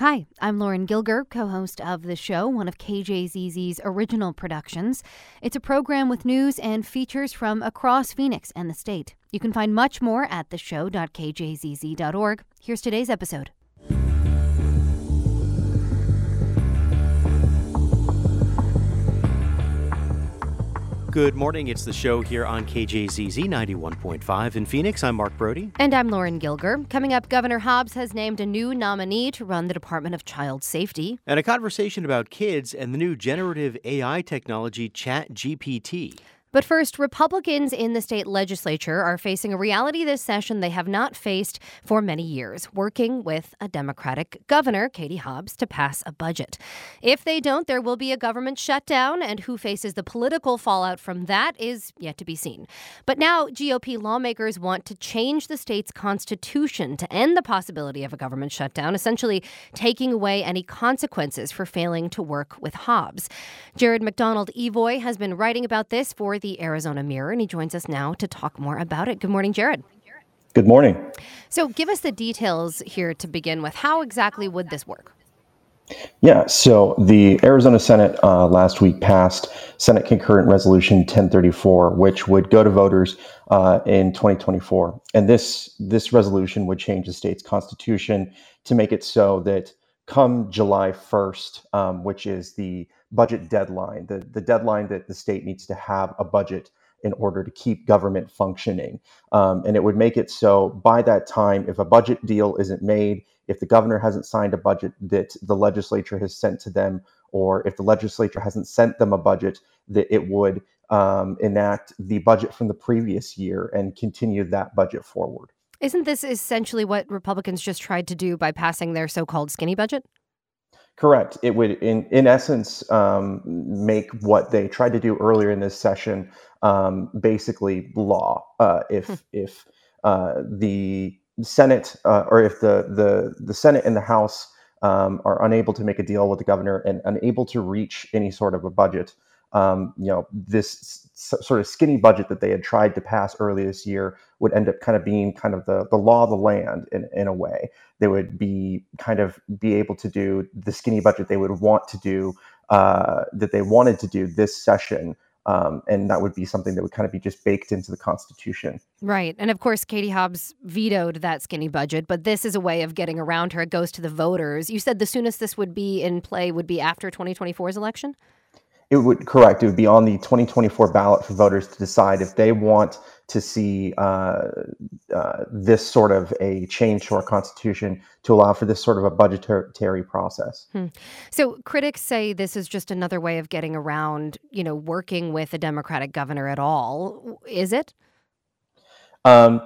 Hi, I'm Lauren Gilger, co host of the show, one of KJZZ's original productions. It's a program with news and features from across Phoenix and the state. You can find much more at theshow.kjzz.org. Here's today's episode. Good morning. It's the show here on KJZZ 91.5 in Phoenix. I'm Mark Brodie. And I'm Lauren Gilger. Coming up, Governor Hobbs has named a new nominee to run the Department of Child Safety. And a conversation about kids and the new generative AI technology ChatGPT. But first, Republicans in the state legislature are facing a reality this session they have not faced for many years, working with a Democratic governor, Katie Hobbs, to pass a budget. If they don't, there will be a government shutdown, and who faces the political fallout from that is yet to be seen. But now, GOP lawmakers want to change the state's constitution to end the possibility of a government shutdown, essentially taking away any consequences for failing to work with Hobbs. Jerod MacDonald-Evoy has been writing about this for the Arizona Mirror, and he joins us now to talk more about it. Good morning, Jerod. Good morning. So, give us the details here to begin with. How exactly would this work? Yeah, so the Arizona Senate uh, last week passed Senate Concurrent Resolution 1034, which would go to voters uh, in 2024. And this this resolution would change the state's constitution to make it so that come July 1st, um, which is the budget deadline, the, the deadline that the state needs to have a budget in order to keep government functioning. Um, and it would make it so by that time, if a budget deal isn't made, if the governor hasn't signed a budget that the legislature has sent to them, or if the legislature hasn't sent them a budget, that it would um, enact the budget from the previous year and continue that budget forward. Isn't this essentially what Republicans just tried to do by passing their so called skinny budget? Correct. It would, in in essence, um, make what they tried to do earlier in this session um, basically law. Uh, if hmm. if uh, the Senate uh, or if the the the Senate and the House um, are unable to make a deal with the governor and unable to reach any sort of a budget, um, you know, this s- sort of skinny budget that they had tried to pass early this year would end up kind of being kind of the, the law of the land in, in a way. They would be kind of be able to do the skinny budget they would want to do, uh, that they wanted to do this session. Um, and that would be something that would kind of be just baked into the Constitution. Right. And of course, Katie Hobbs vetoed that skinny budget, but this is a way of getting around her. It goes to the voters. You said the soonest this would be in play would be after 2024's election? It would correct. It would be on the 2024 ballot for voters to decide if they want to see uh, uh, this sort of a change to our constitution to allow for this sort of a budgetary process. Hmm. So critics say this is just another way of getting around, you know, working with a Democratic governor at all. Is it? Um,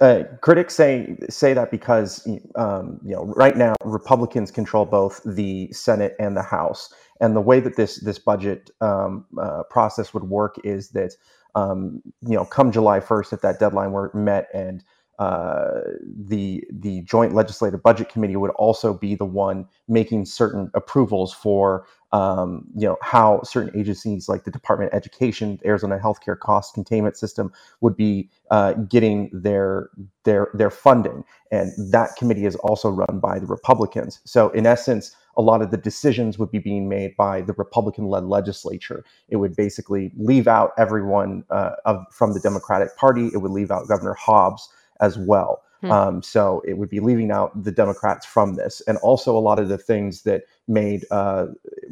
uh, critics say say that because um, you know right now Republicans control both the Senate and the House, and the way that this this budget um, uh, process would work is that um, you know come July first, if that deadline were met and uh, the the Joint Legislative Budget Committee would also be the one making certain approvals for um, you know how certain agencies like the Department of Education, Arizona Healthcare Cost Containment System would be uh, getting their their their funding, and that committee is also run by the Republicans. So in essence, a lot of the decisions would be being made by the Republican-led legislature. It would basically leave out everyone uh, of, from the Democratic Party. It would leave out Governor Hobbs as well. Hmm. Um, so it would be leaving out the Democrats from this, and also a lot of the things that made uh,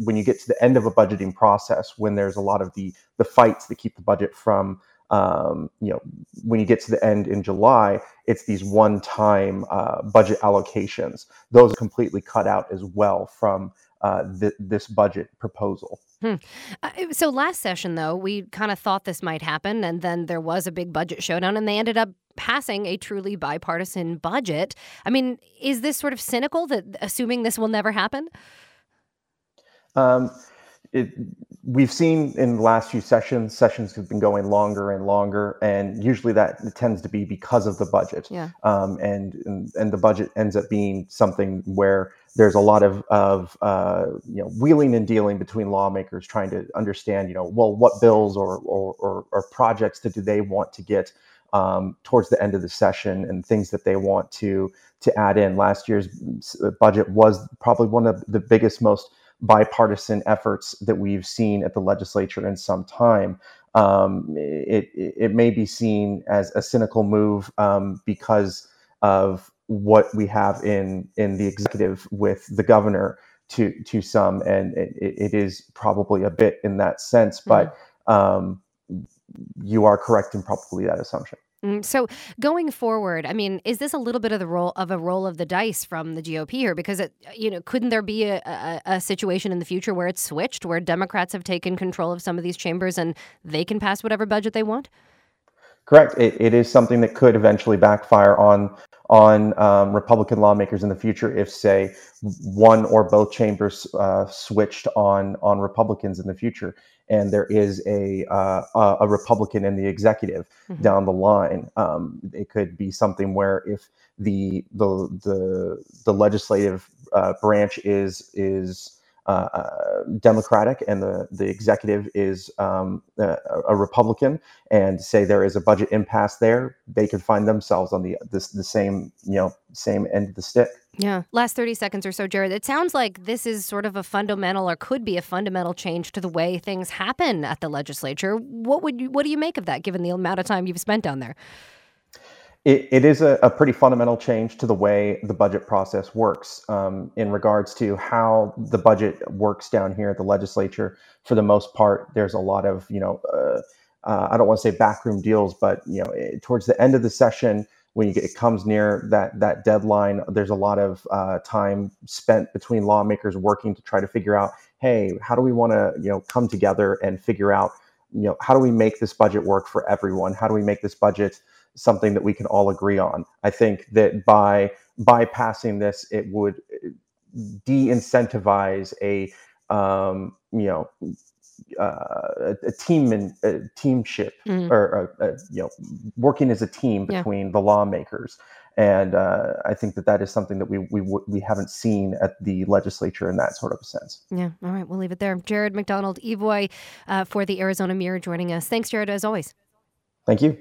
when you get to the end of a budgeting process, when there's a lot of the the fights that keep the budget from um, you know, when you get to the end in July, it's these one-time uh, budget allocations. Those are completely cut out as well from uh, th- this budget proposal. Hmm. Uh, so last session, though, we kind of thought this might happen, and then there was a big budget showdown, and they ended up passing a truly bipartisan budget. I mean, is this sort of cynical that assuming this will never happen? Um, it, we've seen in the last few sessions, sessions have been going longer and longer, and usually that tends to be because of the budget. Yeah. Um, and, and, and the budget ends up being something where there's a lot of of uh, you know wheeling and dealing between lawmakers trying to understand you know well what bills or or, or, or projects do they want to get um, towards the end of the session and things that they want to to add in. Last year's budget was probably one of the biggest, most bipartisan efforts that we've seen at the legislature in some time. Um, it, it may be seen as a cynical move um, because of what we have in in the executive with the governor to to some, and it, it is probably a bit in that sense. Mm-hmm. But um, you are correct in probably that assumption. Mm, so going forward, I mean, is this a little bit of the role of a roll of the dice from the GOP here? Because it, you know, couldn't there be a, a, a, situation in the future where it's switched, where Democrats have taken control of some of these chambers and they can pass whatever budget they want? Correct. It, it is something that could eventually backfire on on um, Republican lawmakers in the future if, say, one or both chambers uh, switched on on Republicans in the future, and there is a uh, a Republican in the executive mm-hmm. down the line. Um, it could be something where if the the the the legislative uh, branch is is uh, uh, Democratic and the, the executive is um, a, a, Republican, and say there is a budget impasse there, they could find themselves on the this, the same you know same end of the stick. Yeah. Last 30 seconds or so, Jerod. It sounds like this is sort of a fundamental or could be a fundamental change to the way things happen at the legislature. What would you what do you make of that given the amount of time you've spent down there? It, it is a, a, pretty fundamental change to the way the budget process works um, in regards to how the budget works down here at the legislature. For the most part, there's a lot of, you know, uh, uh, I don't want to say backroom deals, but, you know, it, towards the end of the session, when get, it comes near that, that deadline, there's a lot of uh, time spent between lawmakers working to try to figure out, hey, how do we want to, you know, come together and figure out, you know, how do we make this budget work for everyone? How do we make this budget something that we can all agree on. I think that by bypassing this, it would uh, de-incentivize a um, you know uh, a, team and a teamship mm. or a, a, you know working as a team between yeah. the lawmakers and uh, I think that that is something that we we we haven't seen at the legislature in that sort of a sense. Yeah. All right. We'll leave it there. Jerod MacDonald-Evoy uh, for the Arizona Mirror joining us. Thanks, Jerod, as always. Thank you.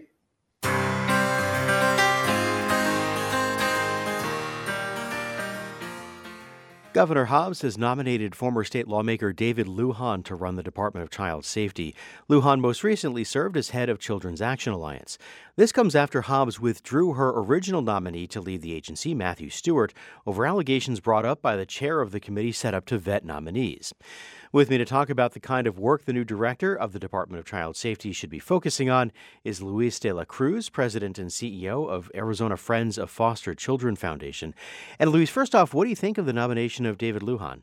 Governor Hobbs has nominated former state lawmaker David Lujan to run the Department of Child Safety. Lujan most recently served as head of Children's Action Alliance. This comes after Hobbs withdrew her original nominee to lead the agency, Matthew Stewart, over allegations brought up by the chair of the committee set up to vet nominees. With me to talk about the kind of work the new director of the Department of Child Safety should be focusing on is Luis de la Cruz, president and CEO of Arizona Friends of Foster Children Foundation. And Luis, first off, what do you think of the nomination of David Lujan?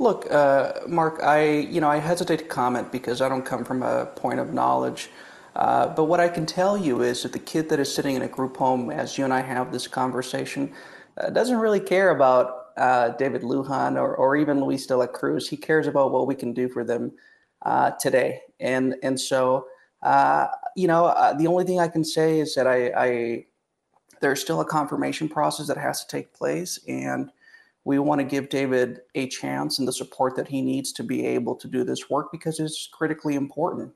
Look, uh, Mark, I you know I hesitate to comment because I don't come from a point of knowledge. Uh, but what I can tell you is that the kid that is sitting in a group home, as you and I have this conversation, uh, doesn't really care about uh, David Lujan or, or even Luis de la Cruz. He cares about what we can do for them uh, today. And, and so, uh, you know, uh, the only thing I can say is that I, I, there's still a confirmation process that has to take place. And we want to give David a chance and the support that he needs to be able to do this work because it's critically important.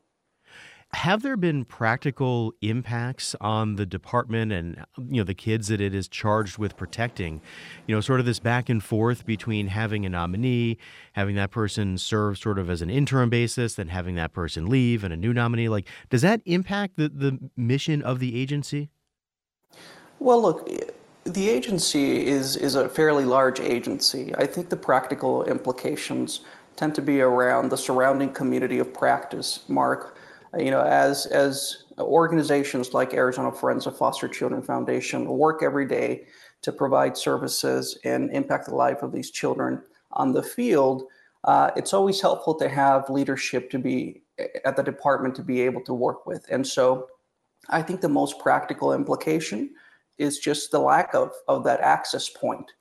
Have there been practical impacts on the department and you know the kids that it is charged with protecting? You know, sort of this back and forth between having a nominee, having that person serve sort of as an interim basis, then having that person leave and a new nominee. Like, does that impact the, the mission of the agency? Well, look, the agency is is a fairly large agency. I think the practical implications tend to be around the surrounding community of practice, Mark you know, as as organizations like Arizona Friends of Foster Children Foundation work every day to provide services and impact the life of these children on the field, uh, it's always helpful to have leadership to be at the department to be able to work with. And so, I think the most practical implication is just the lack of of that access point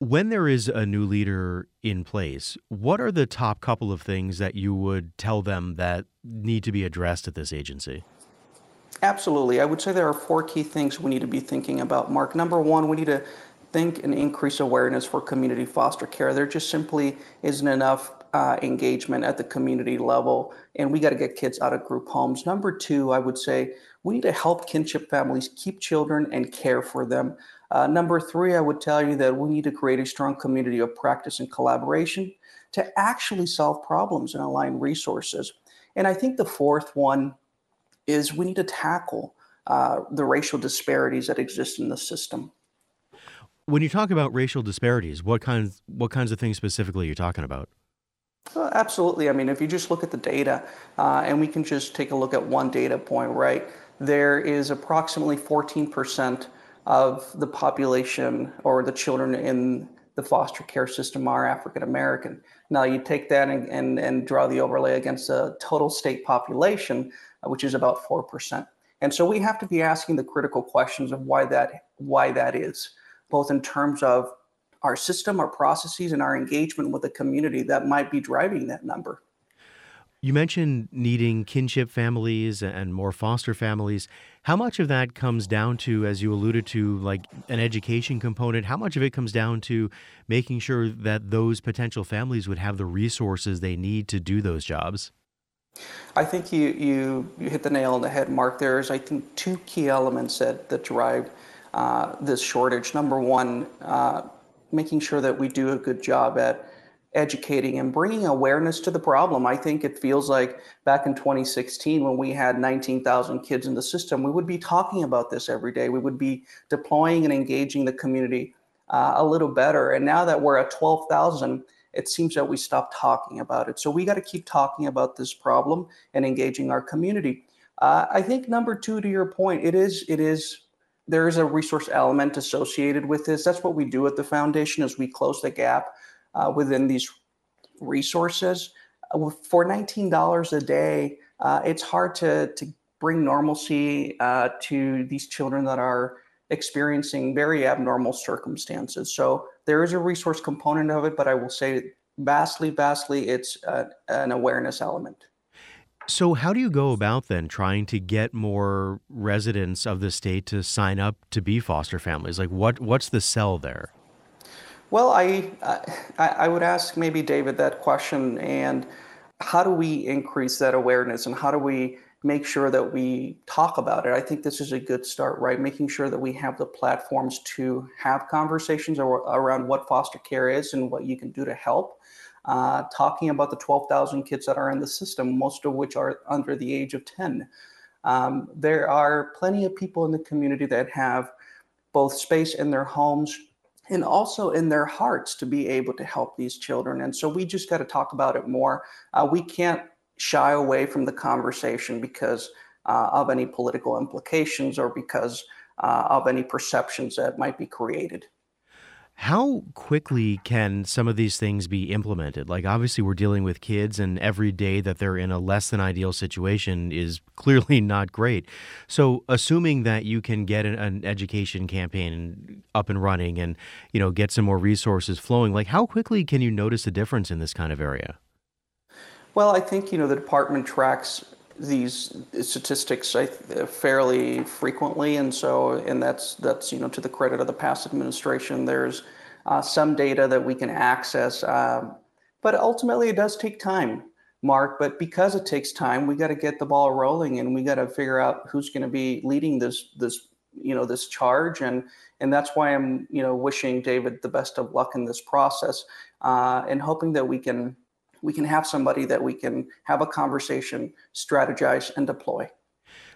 when there is a new leader in place, what are the top couple of things that you would tell them that need to be addressed at this agency? Absolutely. I would say there are four key things we need to be thinking about, Mark. Number one, we need to think and increase awareness for community foster care. There just simply isn't enough uh, engagement at the community level, and we got to get kids out of group homes. Number two, I would say we need to help kinship families keep children and care for them. Uh, number three, I would tell you that we need to create a strong community of practice and collaboration to actually solve problems and align resources. And I think the fourth one is we need to tackle uh, the racial disparities that exist in the system. When you talk about racial disparities, what kinds what kinds of things specifically are you talking about? Uh, absolutely. I mean, if you just look at the data, uh, and we can just take a look at one data point, right? There is approximately 14% of the population or the children in the foster care system are African American. Now, you take that and, and, and, draw the overlay against the total state population, uh, which is about 4%. And so we have to be asking the critical questions of why that, why that is, both in terms of our system, our processes, and our engagement with the community that might be driving that number. You mentioned needing kinship families and more foster families. How much of that comes down to, as you alluded to, like an education component? How much of it comes down to making sure that those potential families would have the resources they need to do those jobs? I think you, you, you hit the nail on the head, Mark. There's, I think, two key elements that, that drive uh, this shortage. Number one, uh, making sure that we do a good job at educating and bringing awareness to the problem. I think it feels like back in 2016 when we had 19,000 kids in the system, we would be talking about this every day. We would be deploying and engaging the community uh, a little better. And now that we're at 12,000, it seems that we stopped talking about it. So we got to keep talking about this problem and engaging our community. Uh, I think number two, to your point, it is it is there is a resource element associated with this. That's what we do at the foundation is we close the gap uh, within these resources. Uh, for $19 a day, uh, it's hard to, to bring normalcy uh, to these children that are experiencing very abnormal circumstances. So there is a resource component of it, but I will say vastly, vastly, it's uh, an awareness element. So, how do you go about then trying to get more residents of the state to sign up to be foster families? Like, what what's the sell there? Well, I, I, I would ask maybe David that question, and how do we increase that awareness, and how do we make sure that we talk about it? I think this is a good start, right? Making sure that we have the platforms to have conversations around what foster care is and what you can do to help. Uh, talking about the 12,000 kids that are in the system, most of which are under the age of 10. Um, there are plenty of people in the community that have both space in their homes and also in their hearts to be able to help these children. And so we just got to talk about it more. Uh, we can't shy away from the conversation because uh, of any political implications or because uh, of any perceptions that might be created. How quickly can some of these things be implemented? Like, obviously, we're dealing with kids, and every day that they're in a less than ideal situation is clearly not great. So, assuming that you can get an, an, education campaign up and running and, you know, get some more resources flowing, like, how quickly can you notice a difference in this kind of area? Well, I think, you know, the department tracks these statistics fairly frequently, and so and that's that's you know to the credit of the past administration. There's uh, some data that we can access, um, but ultimately it does take time, Mark. But because it takes time, we got to get the ball rolling, and we got to figure out who's going to be leading this this you know this charge, and and that's why I'm you know wishing David the best of luck in this process, uh, and hoping that we can we can have somebody that we can have a conversation, strategize, and deploy.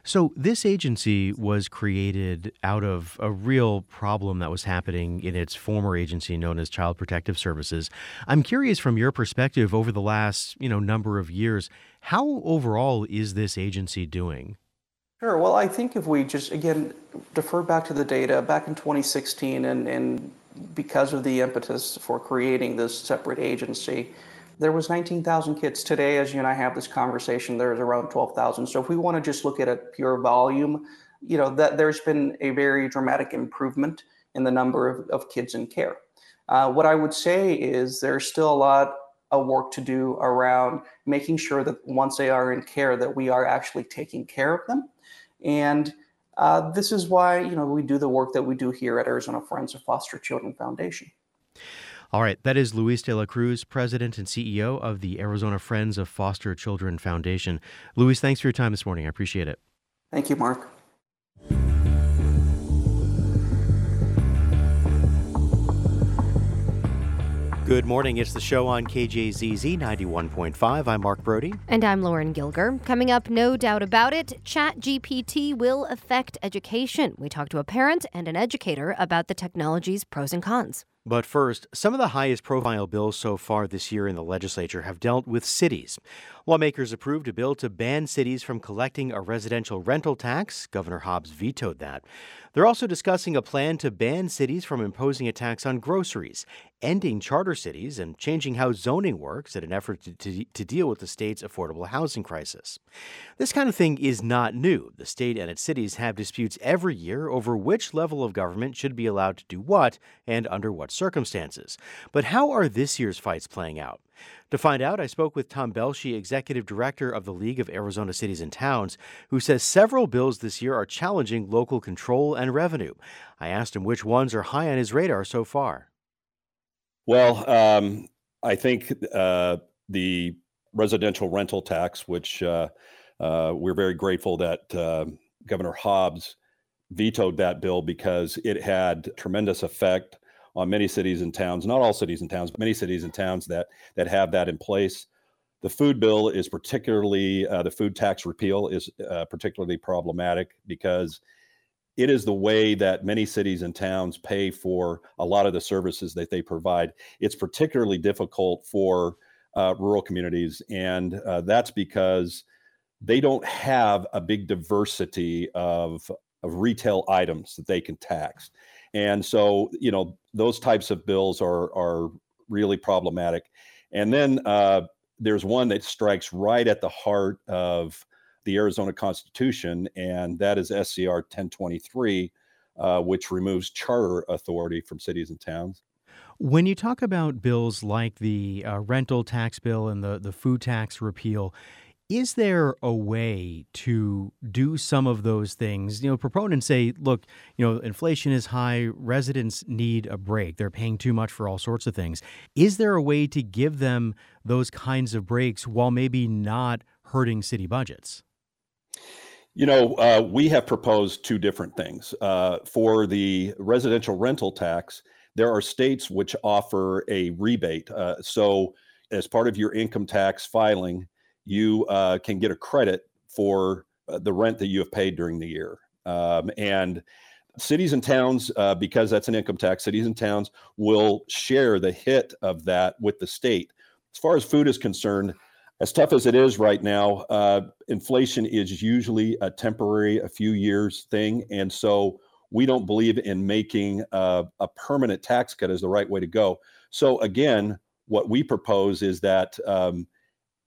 So, this agency was created out of a real problem that was happening in its former agency known as Child Protective Services. I'm curious from your perspective over the last, you know, number of years, how overall is this agency doing? Sure. Well, I think if we just again defer back to the data back in 2016 and, and because of the impetus for creating this separate agency, there was 19,000 kids. Today as you and I have this conversation there's around 12,000 so if we want to just look at a pure volume you know that there's been a very dramatic improvement in the number of, of kids in care. Uh, what I would say is there's still a lot of work to do around making sure that once they are in care that we are actually taking care of them. And uh, this is why you know we do the work that we do here at Arizona Friends of Foster Children Foundation. All right, that is Luis de la Cruz, President and CEO of the Arizona Friends of Foster Children Foundation. Luis, thanks for your time this morning. I appreciate it. Thank you, Mark. Good morning. It's the show on KJZZ 91.5. I'm Mark Brodie. And I'm Lauren Gilger. Coming up, no doubt about it, ChatGPT will affect education. We talk to a parent and an educator about the technology's pros and cons. But first, some of the highest profile bills so far this year in the legislature have dealt with cities. Lawmakers approved a bill to ban cities from collecting a residential rental tax. Governor Hobbs vetoed that. They're also discussing a plan to ban cities from imposing a tax on groceries, ending charter cities, and changing how zoning works in an effort to, to, to, deal with the state's affordable housing crisis. This kind of thing is not new. The state and its cities have disputes every year over which level of government should be allowed to do what and under what circumstances. But how are this year's fights playing out? To find out, I spoke with Tom Belshe, executive director of the League of Arizona Cities and Towns, who says several bills this year are challenging local control and revenue. I asked him which ones are high on his radar so far. Well, um, I think uh, the residential rental tax, which uh, uh, we're very grateful that uh, Governor Hobbs vetoed that bill because it had tremendous effect on many cities and towns, not all cities and towns, but many cities and towns that that have that in place. The food bill is particularly uh, the food tax repeal is uh, particularly problematic because it is the way that many cities and towns pay for a lot of the services that they provide. It's particularly difficult for uh, rural communities, and uh, that's because they don't have a big diversity of of retail items that they can tax. And so, you know, those types of bills are are really problematic. And then uh, there's one that strikes right at the heart of the Arizona Constitution, and that is SCR 1023, uh, which removes charter authority from cities and towns. When you talk about bills like the uh, rental tax bill and the, the food tax repeal, is there a way to do some of those things? You know, proponents say, look, you know, inflation is high, residents need a break. They're paying too much for all sorts of things. Is there a way to give them those kinds of breaks while maybe not hurting city budgets? You know, uh, we have proposed two different things. Uh, for the residential rental tax, there are states which offer a rebate. Uh, so, as part of your income tax filing, you uh, can get a credit for uh, the rent that you have paid during the year. Um, and cities and towns, uh, because that's an income tax, cities and towns will share the hit of that with the state. As far as food is concerned, as tough as it is right now, uh, inflation is usually a temporary, a few years thing. And so we don't believe in making a permanent tax cut as the right way to go. So again, what we propose is that um,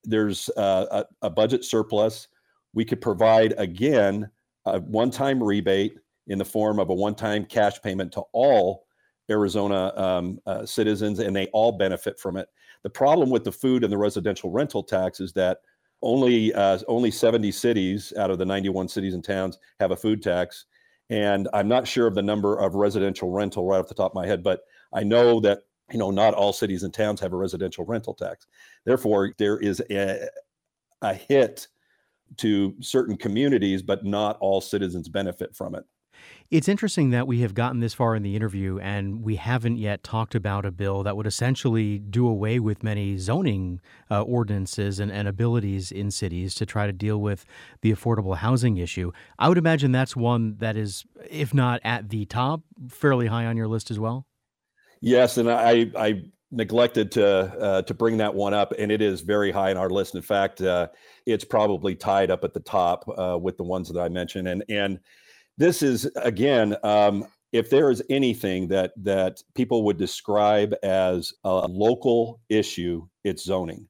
there's a, a, budget surplus. We could provide again a one-time rebate in the form of a one-time cash payment to all Arizona um, uh, citizens, and they all benefit from it. The problem with the food and the residential rental tax is that only uh, only 70 cities out of the 91 cities and towns have a food tax, and I'm not sure of the number of residential rental right off the top of my head, but I know that you know, not all cities and towns have a residential rental tax. Therefore, there is a, a hit to certain communities, but not all citizens benefit from it. It's interesting that we have gotten this far in the interview and we haven't yet talked about a bill that would essentially do away with many zoning uh, ordinances and, and abilities in cities to try to deal with the affordable housing issue. I would imagine that's one that is, if not at the top, fairly high on your list as well. Yes, and I I neglected to uh, to bring that one up, and it is very high on our list. In fact, uh, it's probably tied up at the top uh, with the ones that I mentioned. And and this is again, um, if there is anything that that people would describe as a local issue, it's zoning.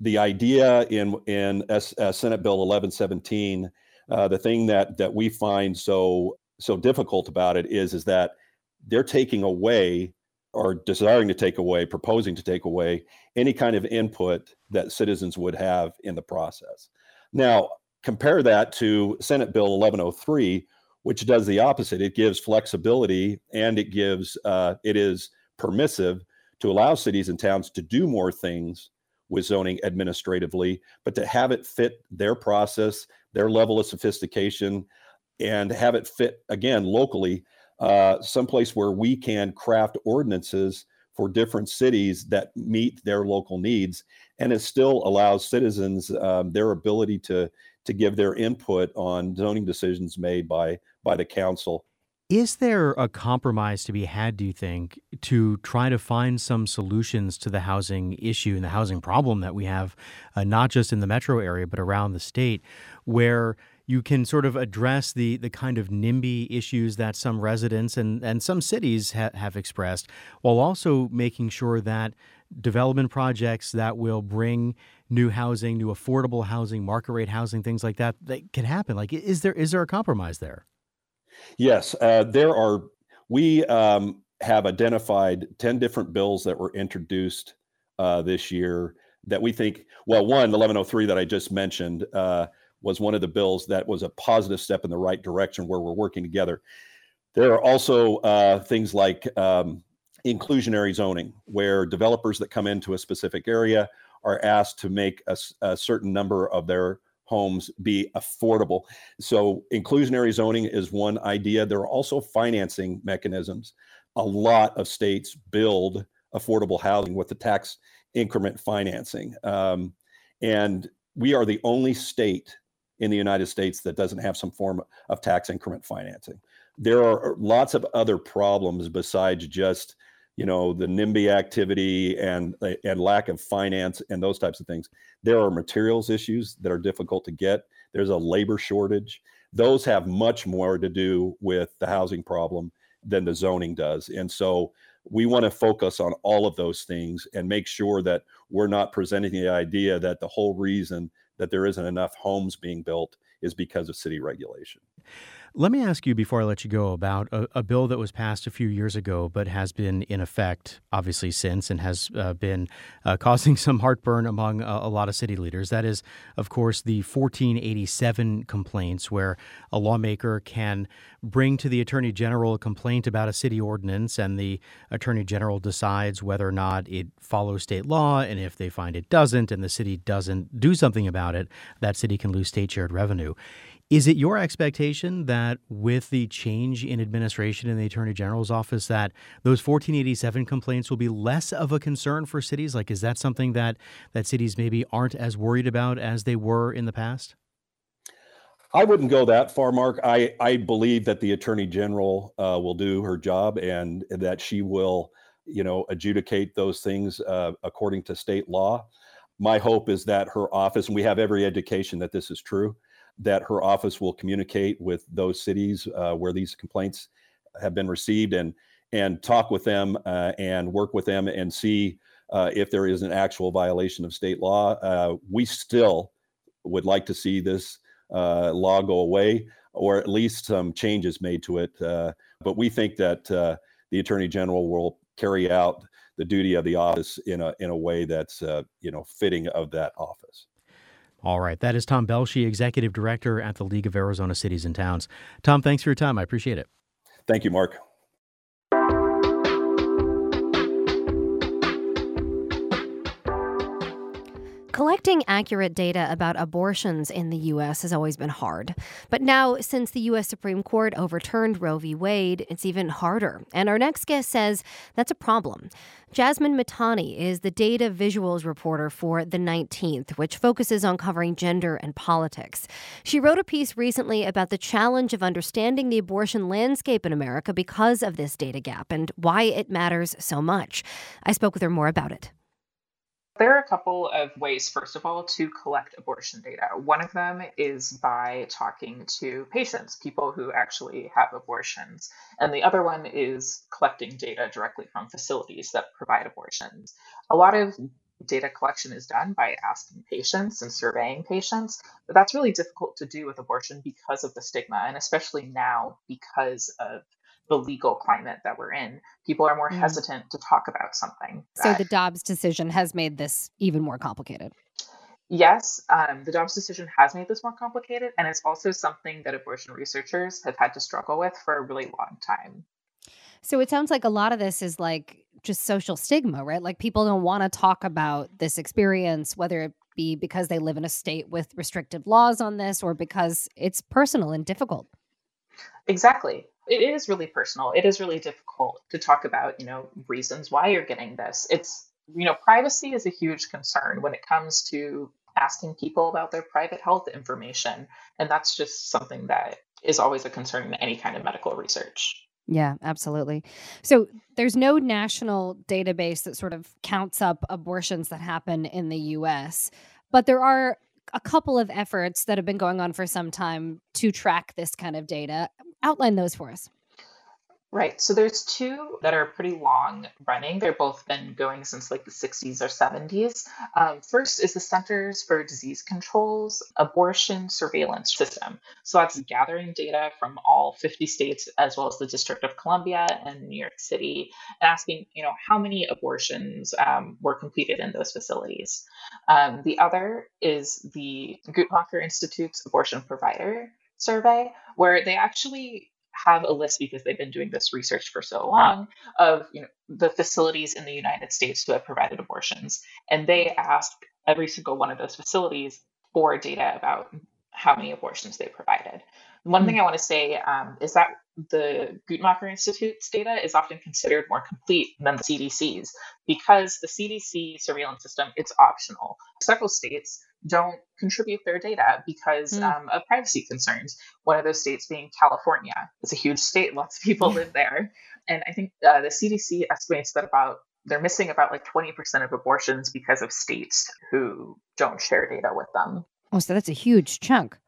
The idea in in S, uh, Senate Bill 1117, uh, the thing that that we find so so difficult about it is is that they're taking away or desiring to take away, proposing to take away any kind of input that citizens would have in the process. Now, compare that to Senate Bill 1103, which does the opposite. It gives flexibility and it gives uh, it is permissive to allow cities and towns to do more things with zoning administratively, but to have it fit their process, their level of sophistication, and have it fit again locally, uh, someplace where we can craft ordinances for different cities that meet their local needs, and it still allows citizens um, their ability to to give their input on zoning decisions made by by the council. Is there a compromise to be had, do you think, to try to find some solutions to the housing issue and the housing problem that we have, uh, not just in the metro area, but around the state, where you can sort of address the the kind of NIMBY issues that some residents and, and some cities ha- have expressed, while also making sure that development projects that will bring new housing, new affordable housing, market rate housing, things like that, that can happen. Like, is there is there a compromise there? Yes, uh, there are. We um, have identified ten different bills that were introduced uh, this year that we think. Well, one, 1103 that I just mentioned. Uh, was one of the bills that was a positive step in the right direction where we're working together. There are also uh, things like um, inclusionary zoning, where developers that come into a specific area are asked to make a, a certain number of their homes be affordable. So, inclusionary zoning is one idea. There are also financing mechanisms. A lot of states build affordable housing with the tax increment financing. Um, and we are the only state in the United States that doesn't have some form of tax increment financing. There are lots of other problems besides just you know the NIMBY activity and uh, and lack of finance and those types of things. There are materials issues that are difficult to get. There's a labor shortage. Those have much more to do with the housing problem than the zoning does. And so we want to focus on all of those things and make sure that we're not presenting the idea that the whole reason that there isn't enough homes being built is because of city regulation. Let me ask you before I let you go about a, a, bill that was passed a few years ago, but has been in effect obviously since and has uh, been uh, causing some heartburn among a, a, lot of city leaders. That is, of course, the 1487 complaints, where a lawmaker can bring to the Attorney General a complaint about a city ordinance, and the Attorney General decides whether or not it follows state law. And if they find it doesn't, and the city doesn't do something about it, that city can lose state shared revenue. Is it your expectation that with the change in administration in the Attorney General's office that those 1487 complaints will be less of a concern for cities? Like is that something that that cities maybe aren't as worried about as they were in the past? I wouldn't go that far, Mark. I, I believe that the Attorney General uh, will do her job and that she will, you know, adjudicate those things uh, according to state law. My hope is that her office, and we have every indication that this is true, that her office will communicate with those cities uh, where these complaints have been received and and talk with them uh, and work with them and see uh, if there is an actual violation of state law. Uh, we still would like to see this uh, law go away or at least some changes made to it. Uh, but we think that the attorney general will carry out the duty of the office in a in a way that's you know fitting of that office. All right. That is Tom Belshe, Executive Director at the League of Arizona Cities and Towns. Tom, thanks for your time. I appreciate it. Thank you, Mark. Collecting accurate data about abortions in the U.S. has always been hard. But now, since the U.S. Supreme Court overturned Roe v. Wade, it's even harder. And our next guest says that's a problem. Jasmine Mithani is the data visuals reporter for The 19th, which focuses on covering gender and politics. She wrote a piece recently about the challenge of understanding the abortion landscape in America because of this data gap and why it matters so much. I spoke with her more about it. There are a couple of ways, first of all, to collect abortion data. One of them is by talking to patients, people who actually have abortions. And the other one is collecting data directly from facilities that provide abortions. A lot of data collection is done by asking patients and surveying patients, but that's really difficult to do with abortion because of the stigma, and especially now because of the legal climate that we're in. People are more mm. hesitant to talk about something. So the Dobbs decision has made this even more complicated. Yes, um, the Dobbs decision has made this more complicated, and it's also something that abortion researchers have had to struggle with for a really long time. So it sounds like a lot of this is like just social stigma, right? Like people don't want to talk about this experience, whether it be because they live in a state with restrictive laws on this or because it's personal and difficult. Exactly. It is really personal. It is really difficult to talk about, you know, reasons why you're getting this. It's, you know, privacy is a huge concern when it comes to asking people about their private health information. And that's just something that is always a concern in any kind of medical research. Yeah, absolutely. So there's no national database that sort of counts up abortions that happen in the US, but there are a couple of efforts that have been going on for some time to track this kind of data. Outline those for us. Right. So there's two that are pretty long running. They've both been going since like the 60s or 70s. Um, first is the Centers for Disease Control's abortion surveillance system. So that's gathering data from all 50 states as well as the District of Columbia and New York City, asking, you know, how many abortions um, were completed in those facilities. Um, the other is the Guttmacher Institute's abortion provider survey, where they actually have a list because they've been doing this research for so long of you know the facilities in the United States who have provided abortions, and they ask every single one of those facilities for data about how many abortions they provided. One mm-hmm. thing I want to say um, is that the Guttmacher Institute's data is often considered more complete than the CDC's because the CDC surveillance system it's optional. Several states don't contribute their data because mm. um, of privacy concerns. One of those states being California. It's a huge state, lots of people live there. And I think uh, the CDC estimates that about they're missing about like 20% of abortions because of states who don't share data with them. Oh, so that's a huge chunk.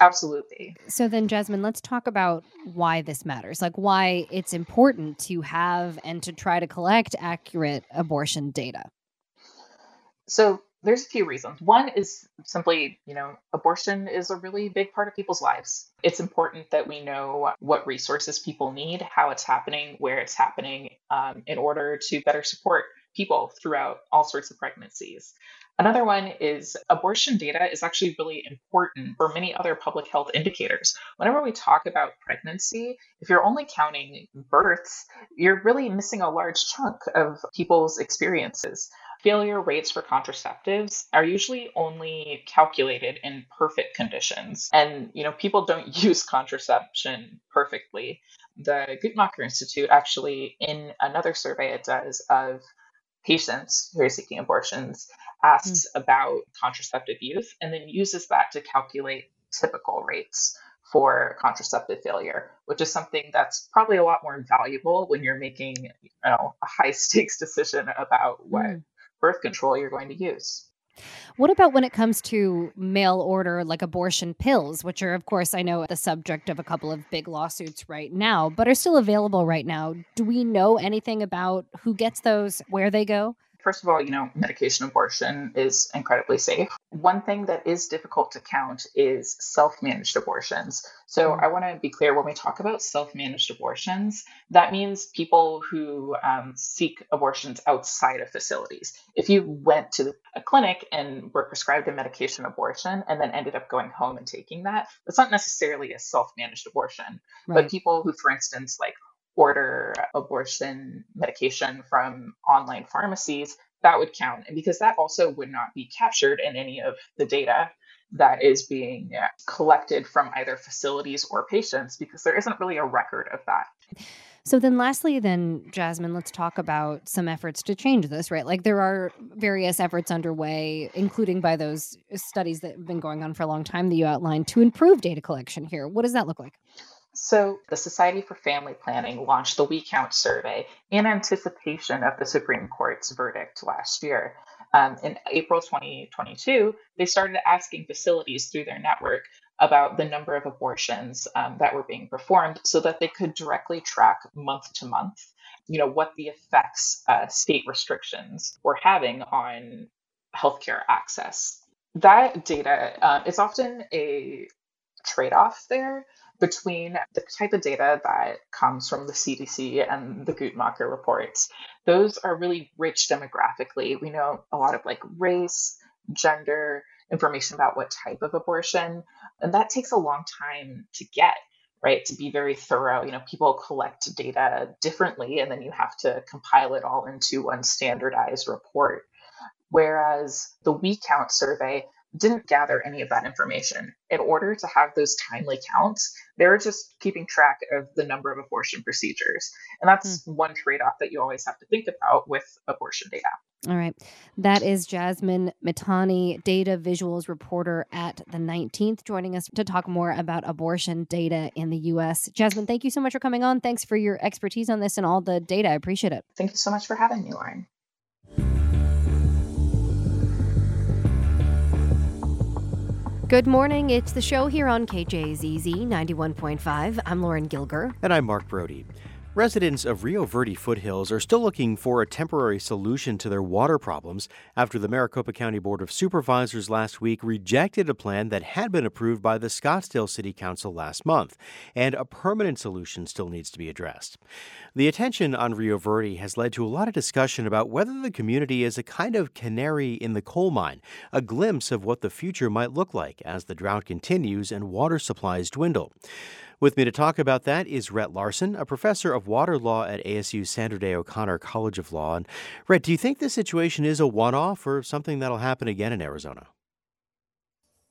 Absolutely. So then, Jasmine, let's talk about why this matters. Like, why it's important to have and to try to collect accurate abortion data. So, there's a few reasons. One is simply, you know, abortion is a really big part of people's lives. It's important that we know what resources people need, how it's happening, where it's happening, um, in order to better support people throughout all sorts of pregnancies. Another one is abortion data is actually really important for many other public health indicators. Whenever we talk about pregnancy, if you're only counting births, you're really missing a large chunk of people's experiences failure rates for contraceptives are usually only calculated in perfect conditions. And, you know, people don't use contraception perfectly. The Guttmacher Institute actually, in another survey it does of patients who are seeking abortions, asks mm. about contraceptive use and then uses that to calculate typical rates for contraceptive failure, which is something that's probably a lot more valuable when you're making you know, a high stakes decision about what mm birth control you're going to use. What about when it comes to mail order, like abortion pills, which are, of course, I know the subject of a couple of big lawsuits right now, but are still available right now? Do we know anything about who gets those, where they go? First of all, you know, medication abortion is incredibly safe. One thing that is difficult to count is self managed abortions. So mm-hmm. I want to be clear when we talk about self managed abortions, that means people who um, seek abortions outside of facilities. If you went to a clinic and were prescribed a medication abortion and then ended up going home and taking that, that's not necessarily a self managed abortion. Right. But people who, for instance, like order abortion medication from online pharmacies, that would count. And because that also would not be captured in any of the data that is being collected from either facilities or patients, because there isn't really a record of that. So then lastly then Jasmine let's talk about some efforts to change this right like there are various efforts underway including by those studies that have been going on for a long time that you outlined to improve data collection here what does that look like so, the Society for Family Planning launched the We Count survey in anticipation of the Supreme Court's verdict last year. Um, in April 2022, they started asking facilities through their network about the number of abortions um, that were being performed so that they could directly track month to month you know what the effects uh, state restrictions were having on healthcare access that data uh, is often a trade-off there between the type of data that comes from the CDC and the Guttmacher reports. Those are really rich demographically. We know a lot of like race, gender, information about what type of abortion, and that takes a long time to get. right? To be very thorough. You know, people collect data differently, and then you have to compile it all into one standardized report. Whereas the We Count survey didn't gather any of that information. In order to have those timely counts, they're just keeping track of the number of abortion procedures. And that's mm. one trade off that you always have to think about with abortion data. All right. That is Jasmine Mithani, data visuals reporter at the 19th, joining us to talk more about abortion data in the U.S. Jasmine, thank you so much for coming on. Thanks for your expertise on this and all the data. I appreciate it. Thank you so much for having me, Lauren. Good morning. It's the show here on KJZZ 91.5. I'm Lauren Gilger. And I'm Mark Brodie. Residents of Rio Verde foothills are still looking for a temporary solution to their water problems after the Maricopa County Board of Supervisors last week rejected a plan that had been approved by the Scottsdale City Council last month, and a permanent solution still needs to be addressed. The attention on Rio Verde has led to a lot of discussion about whether the community is a kind of canary in the coal mine, a glimpse of what the future might look like as the drought continues and water supplies dwindle. With me to talk about that is Rhett Larson, a professor of water law at ASU's Sandra Day O'Connor College of Law. And Rhett, do you think this situation is a one off or something that'll happen again in Arizona?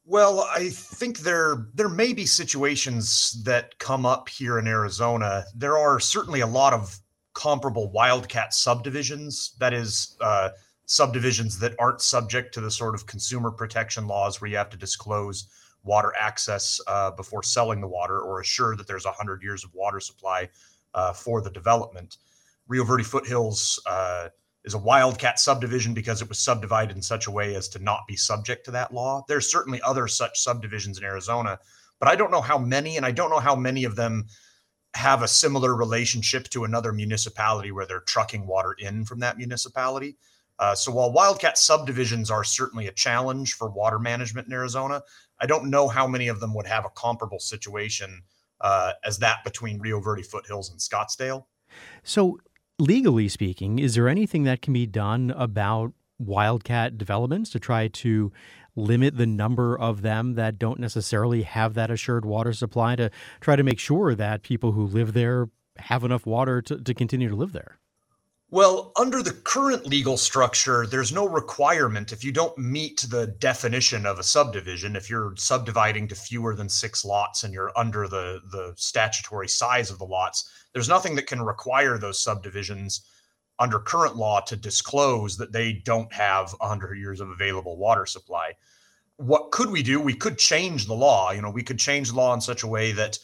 Well, I think there there may be situations that come up here in Arizona. There are certainly a lot of comparable wildcat subdivisions. That is, uh, subdivisions that aren't subject to the sort of consumer protection laws where you have to disclose water access uh, before selling the water or assure that there's 100 years of water supply uh, for the development. Rio Verde Foothills uh, is a wildcat subdivision because it was subdivided in such a way as to not be subject to that law. There's certainly other such subdivisions in Arizona, but I don't know how many, and I don't know how many of them have a similar relationship to another municipality where they're trucking water in from that municipality. Uh, so while wildcat subdivisions are certainly a challenge for water management in Arizona, I don't know how many of them would have a comparable situation uh, as that between Rio Verde foothills and Scottsdale. So, legally speaking, is there anything that can be done about wildcat developments to try to limit the number of them that don't necessarily have that assured water supply to try to make sure that people who live there have enough water to, to continue to live there? Well, under the current legal structure, there's no requirement if you don't meet the definition of a subdivision, if you're subdividing to fewer than six lots and you're under the, the statutory size of the lots, there's nothing that can require those subdivisions under current law to disclose that they don't have 100 years of available water supply. What could we do? We could change the law. You know, we could change the law in such a way that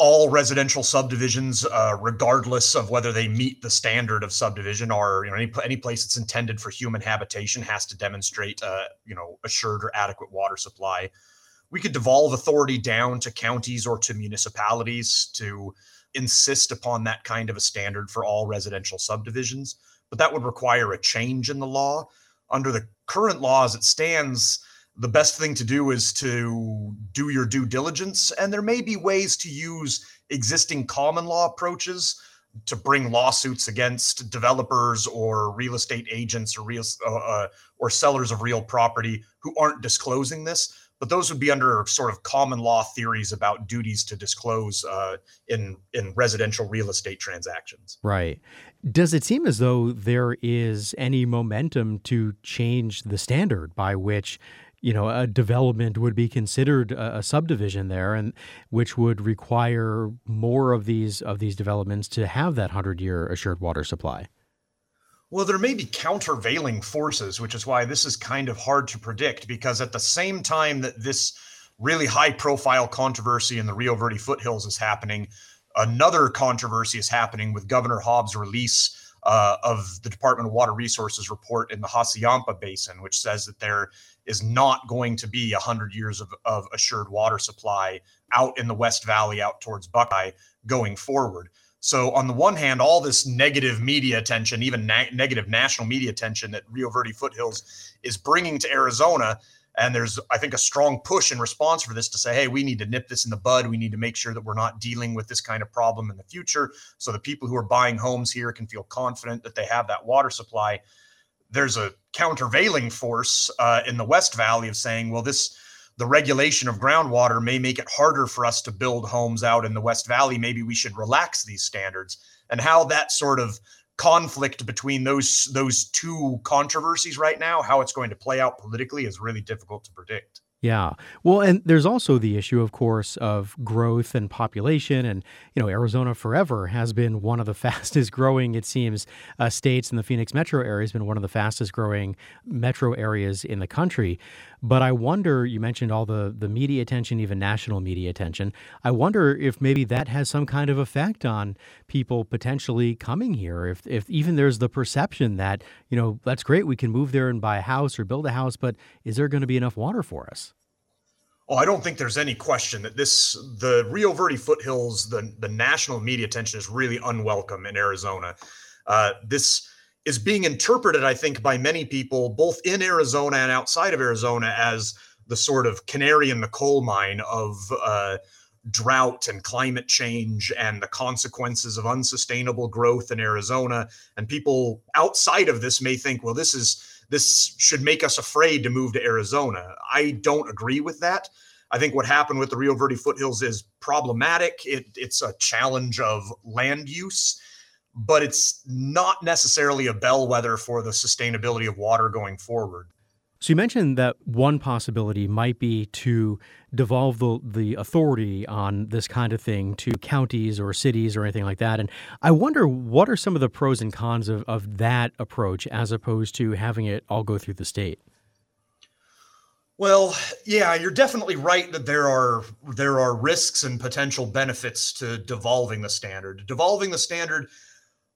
all residential subdivisions, uh, regardless of whether they meet the standard of subdivision or you know any, any place that's intended for human habitation, has to demonstrate uh, you know assured or adequate water supply. We could devolve authority down to counties or to municipalities to insist upon that kind of a standard for all residential subdivisions, but that would require a change in the law. Under the current law as it stands, the best thing to do is to do your due diligence. And there may be ways to use existing common law approaches to bring lawsuits against developers or real estate agents or real uh, uh, or sellers of real property who aren't disclosing this. But those would be under sort of common law theories about duties to disclose uh, in in residential real estate transactions. Right. Does it seem as though there is any momentum to change the standard by which you know a development would be considered a, a, subdivision there and which would require more of these of these developments to have that 100 year assured water supply. Well there may be countervailing forces which is why this is kind of hard to predict because at the same time that this really high profile controversy in the rio verde foothills is happening another controversy is happening with governor hobbs release uh, of the Department of Water Resources report in the Hassayampa Basin, which says that there is not going to be 100 years of, of assured water supply out in the West Valley, out towards Buckeye going forward. So, on the one hand, all this negative media attention, even na- negative national media attention that Rio Verde Foothills is bringing to Arizona, and there's, I think, a strong push in response for this to say, hey, we need to nip this in the bud. We need to make sure that we're not dealing with this kind of problem in the future. So the people who are buying homes here can feel confident that they have that water supply. There's a countervailing force uh, in the West Valley of saying, well, this the regulation of groundwater may make it harder for us to build homes out in the West Valley. Maybe we should relax these standards. And how that sort of conflict between those those two controversies right now, how it's going to play out politically, is really difficult to predict. Yeah. Well, and there's also the issue, of course, of growth and population. And, you know, Arizona forever has been one of the fastest growing, it seems, uh, states, and the Phoenix metro area has been one of the fastest growing metro areas in the country. But I wonder, you mentioned all the, the media attention, even national media attention. I wonder if maybe that has some kind of effect on people potentially coming here. If, if even there's the perception that, you know, that's great, we can move there and buy a house or build a house, but is there going to be enough water for us? Oh, I don't think there's any question that this the Rio Verde foothills, the the national media attention is really unwelcome in Arizona. Uh, this is being interpreted, I think, by many people, both in Arizona and outside of Arizona, as the sort of canary in the coal mine of uh, drought and climate change and the consequences of unsustainable growth in Arizona. And people outside of this may think, well, this is this should make us afraid to move to Arizona. I don't agree with that. I think what happened with the Rio Verde foothills is problematic. It, it's a challenge of land use, but it's not necessarily a bellwether for the sustainability of water going forward. So you mentioned that one possibility might be to devolve the, the authority on this kind of thing to counties or cities or anything like that. And I wonder what are some of the pros and cons of, of that approach as opposed to having it all go through the state? Well, yeah, you're definitely right that there are there are risks and potential benefits to devolving the standard. Devolving the standard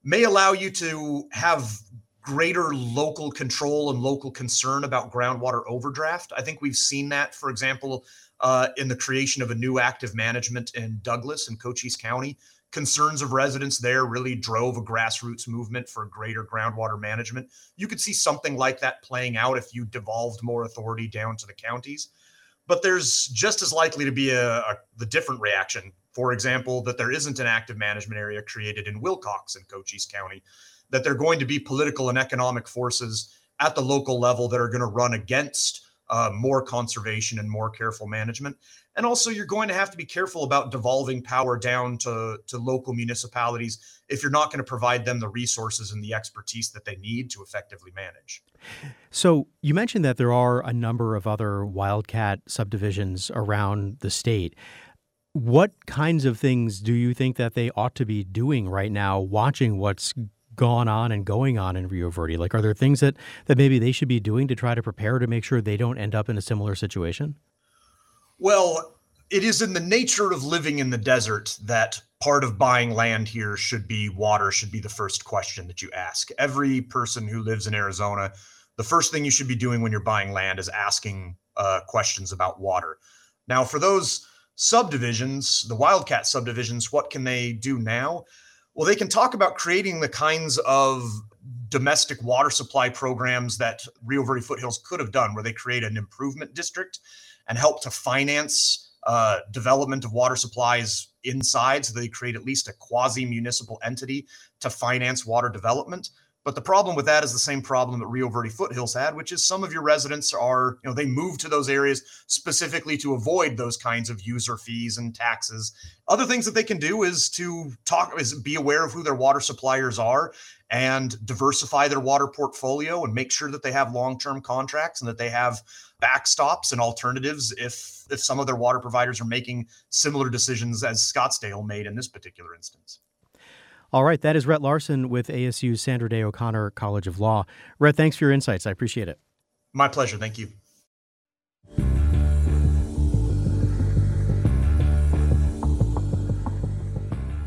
may allow you to have greater local control and local concern about groundwater overdraft. I think we've seen that, for example, uh, in the creation of a new active management in Douglas and Cochise County. Concerns of residents there really drove a grassroots movement for greater groundwater management. You could see something like that playing out if you devolved more authority down to the counties. But there's just as likely to be a, a the different reaction. For example, that there isn't an active management area created in Willcox and Cochise County that there are going to be political and economic forces at the local level that are going to run against uh, more conservation and more careful management. And also, you're going to have to be careful about devolving power down to, to local municipalities if you're not going to provide them the resources and the expertise that they need to effectively manage. So, you mentioned that there are a number of other wildcat subdivisions around the state. What kinds of things do you think that they ought to be doing right now, watching what's gone on and going on in Rio Verde? Like, are there things that, that maybe they should be doing to try to prepare to make sure they don't end up in a similar situation? Well, it is in the nature of living in the desert that part of buying land here should be water, should be the first question that you ask. Every person who lives in Arizona, the first thing you should be doing when you're buying land is asking uh, questions about water. Now, for those subdivisions, the Wildcat subdivisions, what can they do now? Well, they can talk about creating the kinds of domestic water supply programs that Rio Verde Foothills could have done, where they create an improvement district and help to finance uh, development of water supplies inside. So they create at least a quasi municipal entity to finance water development. But the problem with that is the same problem that Rio Verde Foothills had, which is some of your residents are, you know, they move to those areas specifically to avoid those kinds of user fees and taxes. Other things that they can do is to talk, is be aware of who their water suppliers are and diversify their water portfolio and make sure that they have long-term contracts and that they have backstops and alternatives if if some of their water providers are making similar decisions as Scottsdale made in this particular instance. All right, that is Rhett Larson with ASU's Sandra Day O'Connor College of Law. Rhett, thanks for your insights. I appreciate it. My pleasure. Thank you.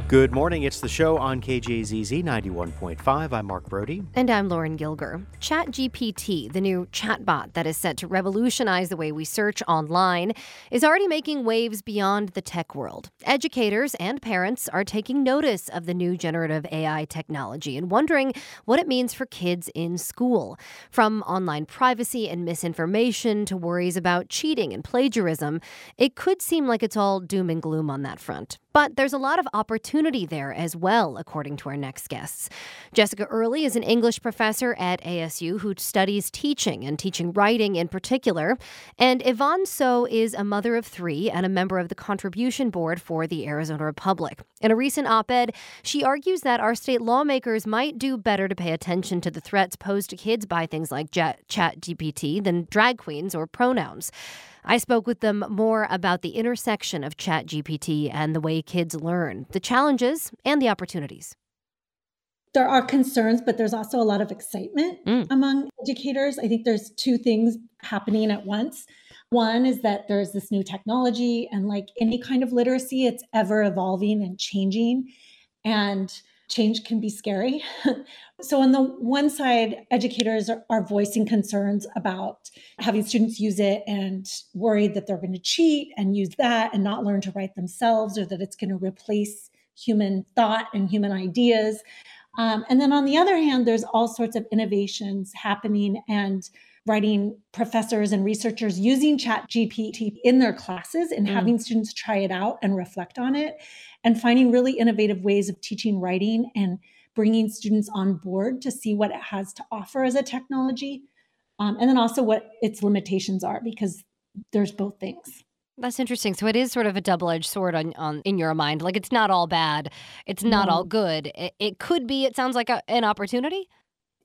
Good morning. It's the show on KJZZ 91.5. I'm Mark Brodie. And I'm Lauren Gilger. ChatGPT, the new chatbot that is set to revolutionize the way we search online, is already making waves beyond the tech world. Educators and parents are taking notice of the new generative AI technology and wondering what it means for kids in school. From online privacy and misinformation to worries about cheating and plagiarism, it could seem like it's all doom and gloom on that front. But there's a lot of opportunity there as well, according to our next guests. Jessica Early is an English professor at ASU who studies teaching and teaching writing in particular. And Yvonne So is a mother of three and a member of the contribution board for the Arizona Republic. In a recent op ed, she argues that our state lawmakers might do better to pay attention to the threats posed to kids by things like Chat GPT than drag queens or pronouns. I spoke with them more about the intersection of ChatGPT and the way kids learn, the challenges and the opportunities. There are concerns, but there's also a lot of excitement mm. among educators. I think there's two things happening at once. One is that there's this new technology, and like any kind of literacy, it's ever evolving and changing. And change can be scary. so, on the one side, educators are, are, voicing concerns about having students use it and worried that they're going to cheat and use that and not learn to write themselves or that it's going to replace human thought and human ideas. Um, and then on the other hand, there's all sorts of innovations happening and writing professors and researchers using chat gpt in their classes and mm. having students try it out and reflect on it and finding really innovative ways of teaching writing and bringing students on board to see what it has to offer as a technology um, and then also what its limitations are because there's both things that's interesting. So it is sort of a double-edged sword on, on in your mind. Like it's not all bad, it's not no. all good. It, it, could be. It sounds like a, an opportunity.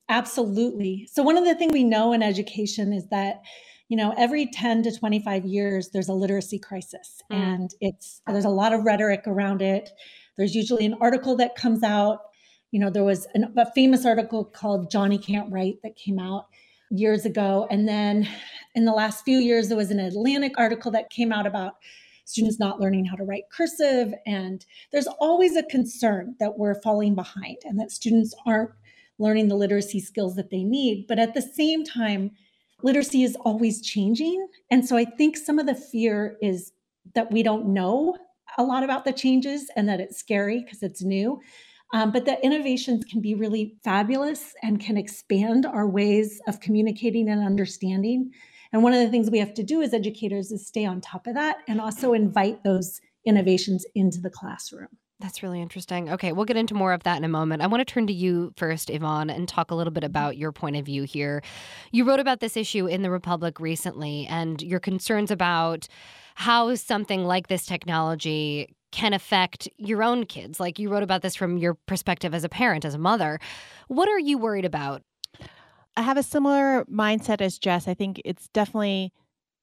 Absolutely. So one of the things we know in education is that you know every 10 to 25 years there's a literacy crisis mm. and it's there's a lot of rhetoric around it there's usually an article that comes out you know there was an, a famous article called johnny can't write that came out years ago and then in the last few years there was an atlantic article that came out about students not learning how to write cursive and there's always a concern that we're falling behind and that students aren't learning the literacy skills that they need but at the same time literacy is always changing. And so I think some of the fear is that we don't know a lot about the changes and that it's scary because it's new. Um, but the innovations can be really fabulous and can expand our ways of communicating and understanding. And one of the things we have to do as educators is stay on top of that and also invite those innovations into the classroom. That's really interesting. Okay, we'll get into more of that in a moment. I want to turn to you first, Yvonne, and talk a little bit mm-hmm. about your point of view here. You wrote about this issue in the Republic recently and your concerns about how something like this technology can affect your own kids. Like you wrote about this from your perspective as a parent, as a mother. What are you worried about? I have a similar mindset as Jess. I think it's definitely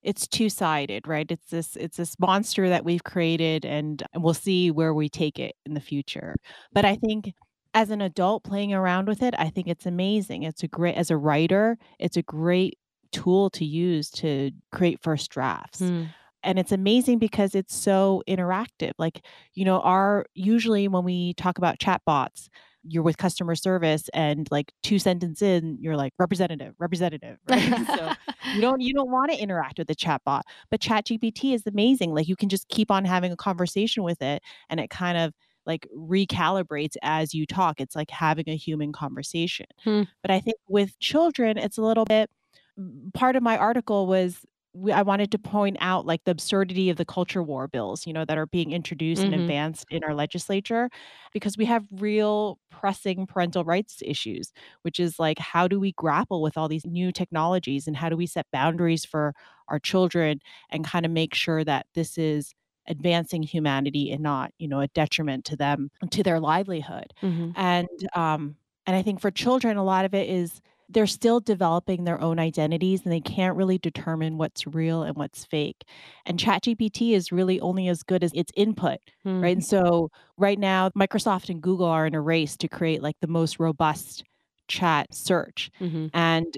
it's two-sided right? It's this it's this monster that we've created and we'll see where we take it in the future. But i think as an adult playing around with it i think it's amazing. It's a great as a writer it's a great tool to use to create first drafts. Mm. and it's amazing because it's so interactive. Like you know our usually when we talk about chatbots you're with customer service and like two sentences in you're like representative representative right so you don't you don't want to interact with the chatbot but chat gpt is amazing like you can just keep on having a conversation with it and it kind of like recalibrates as you talk it's like having a human conversation hmm. but i think with children it's a little bit part of my article was we, I wanted to point out like the absurdity of the culture war bills, you know, that are being introduced and mm-hmm. advanced in our legislature because we have real pressing parental rights issues, which is like how do we grapple with all these new technologies and how do we set boundaries for our children and kind of make sure that this is advancing humanity and not, you know, a detriment to them to their livelihood. Mm-hmm. And um and I think for children a lot of it is they're still developing their own identities and they can't really determine what's real and what's fake. And ChatGPT is really only as good as its input, mm-hmm. right? And hmm. so right now, Microsoft and Google are in a race to create like the most robust chat search. Mm-hmm. And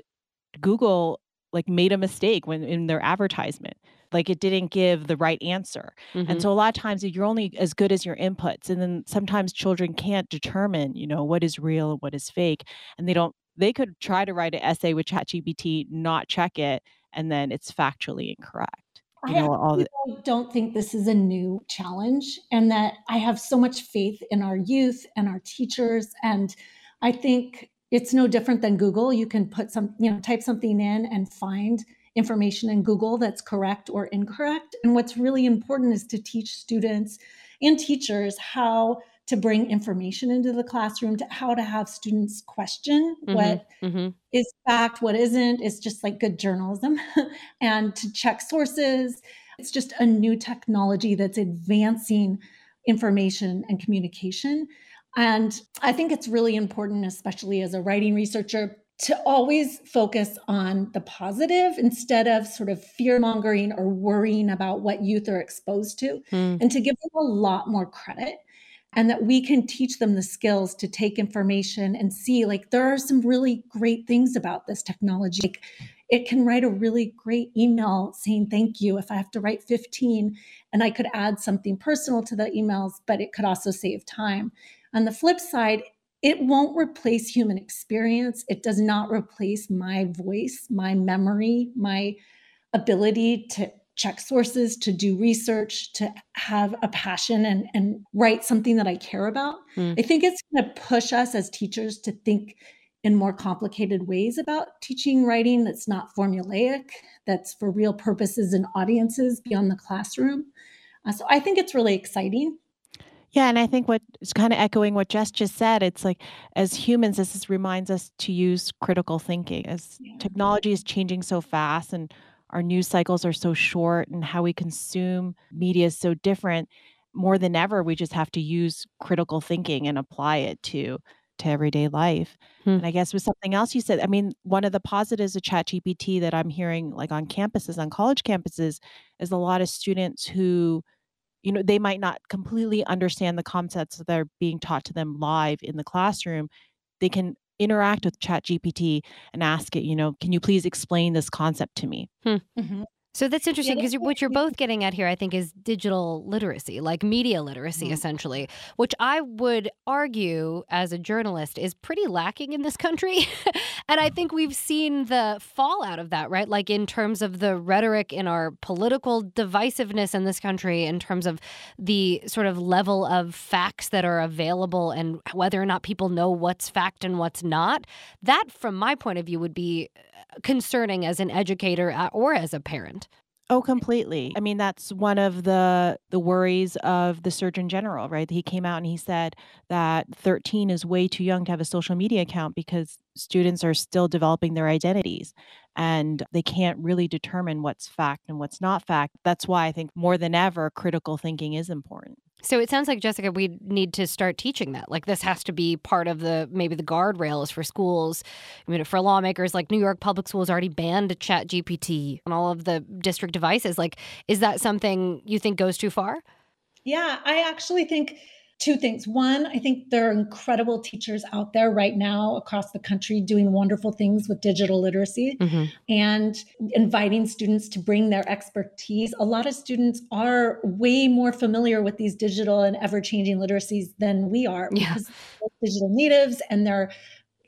Google like made a mistake when in their advertisement like it didn't give the right answer mm-hmm. and so a lot of times you're only as good as your inputs and then sometimes children can't determine you know what is real and what is fake and they don't they could try to write an essay with ChatGPT, not check it, and then it's factually incorrect. You know, all the- don't think this is a new challenge, and that I have so much faith in our youth and our teachers. And I think it's no different than Google. You can put some, you know, type something in and find information in Google that's correct or incorrect. And what's really important is to teach students and teachers how to bring information into the classroom to how to have students question Mhm, what mhm. is fact what isn't it's just like good journalism and to check sources it's just a new technology that's advancing information and communication and i think it's really important especially as a writing researcher to always focus on the positive instead of sort of fear mongering or worrying about what youth are exposed to Hmm. and to give them a lot more credit and that we can teach them the skills to take information and see like there are some really great things about this technology. Like it can write a really great email saying thank you. If i have to write 15 and i could add something personal to the emails but it could also save time. On the flip side it won't replace human experience. It does not replace my voice my memory my ability to check sources, to do research, to have a passion and, and write something that I care about. Mm. I think it's going to push us as teachers to think in more complicated ways about teaching writing that's not formulaic, that's for real purposes and audiences beyond the classroom. Uh, so I think it's really exciting. Yeah, and I think what is kind of echoing what Jess just said, it's like as humans, this is, reminds us to use critical thinking as Yeah. technology is changing so fast and our news cycles are so short and how we consume media is so different. More than ever, we just have to use critical thinking and apply it to to everyday life. Hmm. And I guess with something else you said, I mean, one of the positives of ChatGPT that I'm hearing like on campuses, on college campuses, is a lot of students who you know they might not completely understand the concepts that are being taught to them live in the classroom they can interact with ChatGPT and ask it you know can you please explain this concept to me Mhm. So that's interesting because what you're both getting at here, I think, is digital literacy, like media literacy, Mhm. essentially, which I would argue as a journalist is pretty lacking in this country. and I think we've seen the fallout of that, right? Like in terms of the rhetoric in our political divisiveness in this country, in terms of the sort of level of facts that are available and whether or not people know what's fact and what's not. That, from my point of view, would be concerning as an educator uh, or as a parent. oh completely. I mean that's one of the the worries of the surgeon general right? He came out and he said that 13 is way too young to have a social media account because students are still developing their identities and they can't really determine what's fact and what's not fact. That's why i think more than ever critical thinking is important So it sounds like Jessica, we need to start teaching that. Like this has to be part of the maybe the guardrails for schools. I mean, for lawmakers, like New York Public Schools already banned Chat GPT on all of the district devices. Like, is that something you think goes too far? Yeah, I actually think two things. One, I think there are incredible teachers out there right now across the country doing wonderful things with digital literacy Mm-hmm. and inviting students to bring their expertise. A lot of students are way more familiar with these digital and ever changing literacies than we are Yeah. because they're digital natives and they're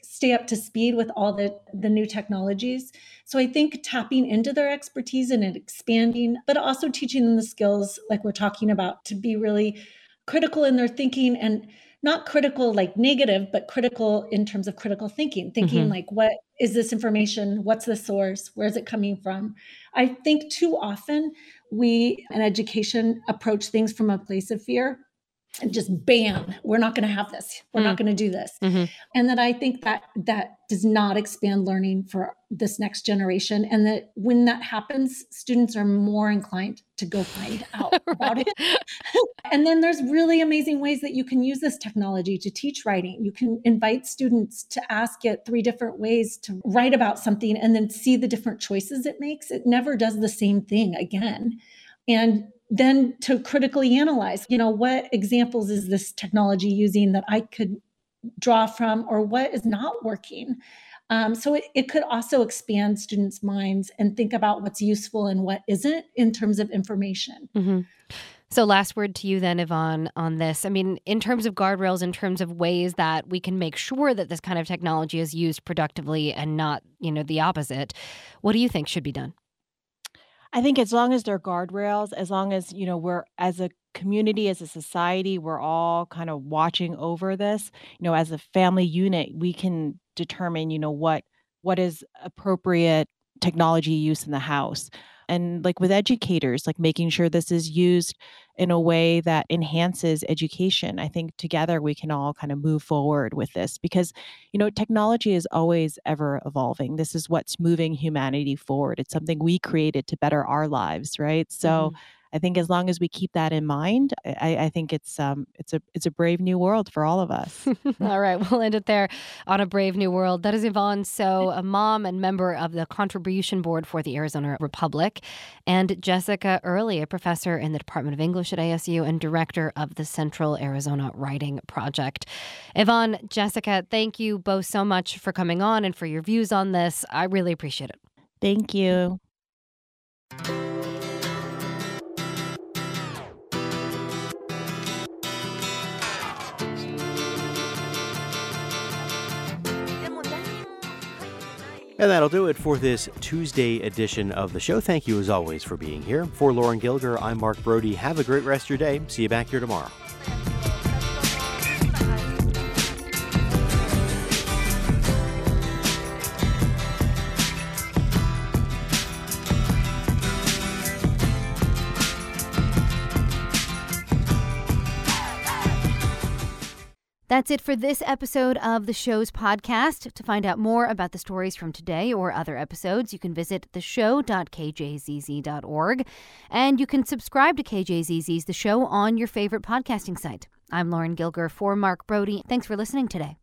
stay up to speed with all the the new technologies so i think tapping into their expertise and expanding but also teaching them the skills like we're talking about to be really critical in their thinking and not critical like negative but critical in terms of critical thinking thinking Mhm. like what is this information? What's the source? Where's it coming from? I think too often we in education approach things from a place of fear and just bam we're not going to have this. We're not going to do this. Mhm. and that i think that that does not expand learning for this next generation and that when that happens students are more inclined to go find out about it. And then there's really amazing ways that you can use this technology to teach writing. You can invite students to ask it three different ways to write about something and then see the different choices it makes. It never does the same thing again. And then to critically analyze you know what examples is this technology using that i could draw from or what is not working um, so it, it could also expand students minds and think about what's useful and what isn't in terms of information hmm So, last word to you then, Yvonne, on this. I mean, in terms of guardrails, in terms of ways that we can make sure that this kind of technology is used productively and not, you know, the opposite. What do you think should be done? I think as long as there are guardrails, as long as, you know, we're as a community, as a society, we're all kind of watching over this, you know, as a family unit, we can determine, you know, what what is appropriate technology use in the house. And like with educators, like making sure this is used in a way that enhances education. I think together we can all kind of move forward with this because, you know, technology is always ever evolving. This is what's moving humanity forward. It's something we created to better our lives, right? So, mm-hmm. I think as long as we keep that in mind, I, I think it's um it's a it's a brave new world for all of us. all right, we'll end it there on a brave new world. That is Yvonne So, a mom and member of the contribution board for the Arizona Republic, and Jessica Early, a professor in the Department of English at ASU and director of the Central Arizona Writing Project. Yvonne, Jessica, thank you both so much for coming on and for your views on this. I really appreciate it. Thank you. And that'll do it for this Tuesday edition of the show. Thank you, as always, for being here. For Lauren Gilger, I'm Mark Brodie. Have a great rest of your day. See you back here tomorrow. That's it for this episode of the show's podcast. To find out more about the stories from today or other episodes, you can visit theshow.kjzz.org and you can subscribe to KJZZ's The Show on your favorite podcasting site. I'm Lauren Gilger for Mark Brodie. Thanks for listening today.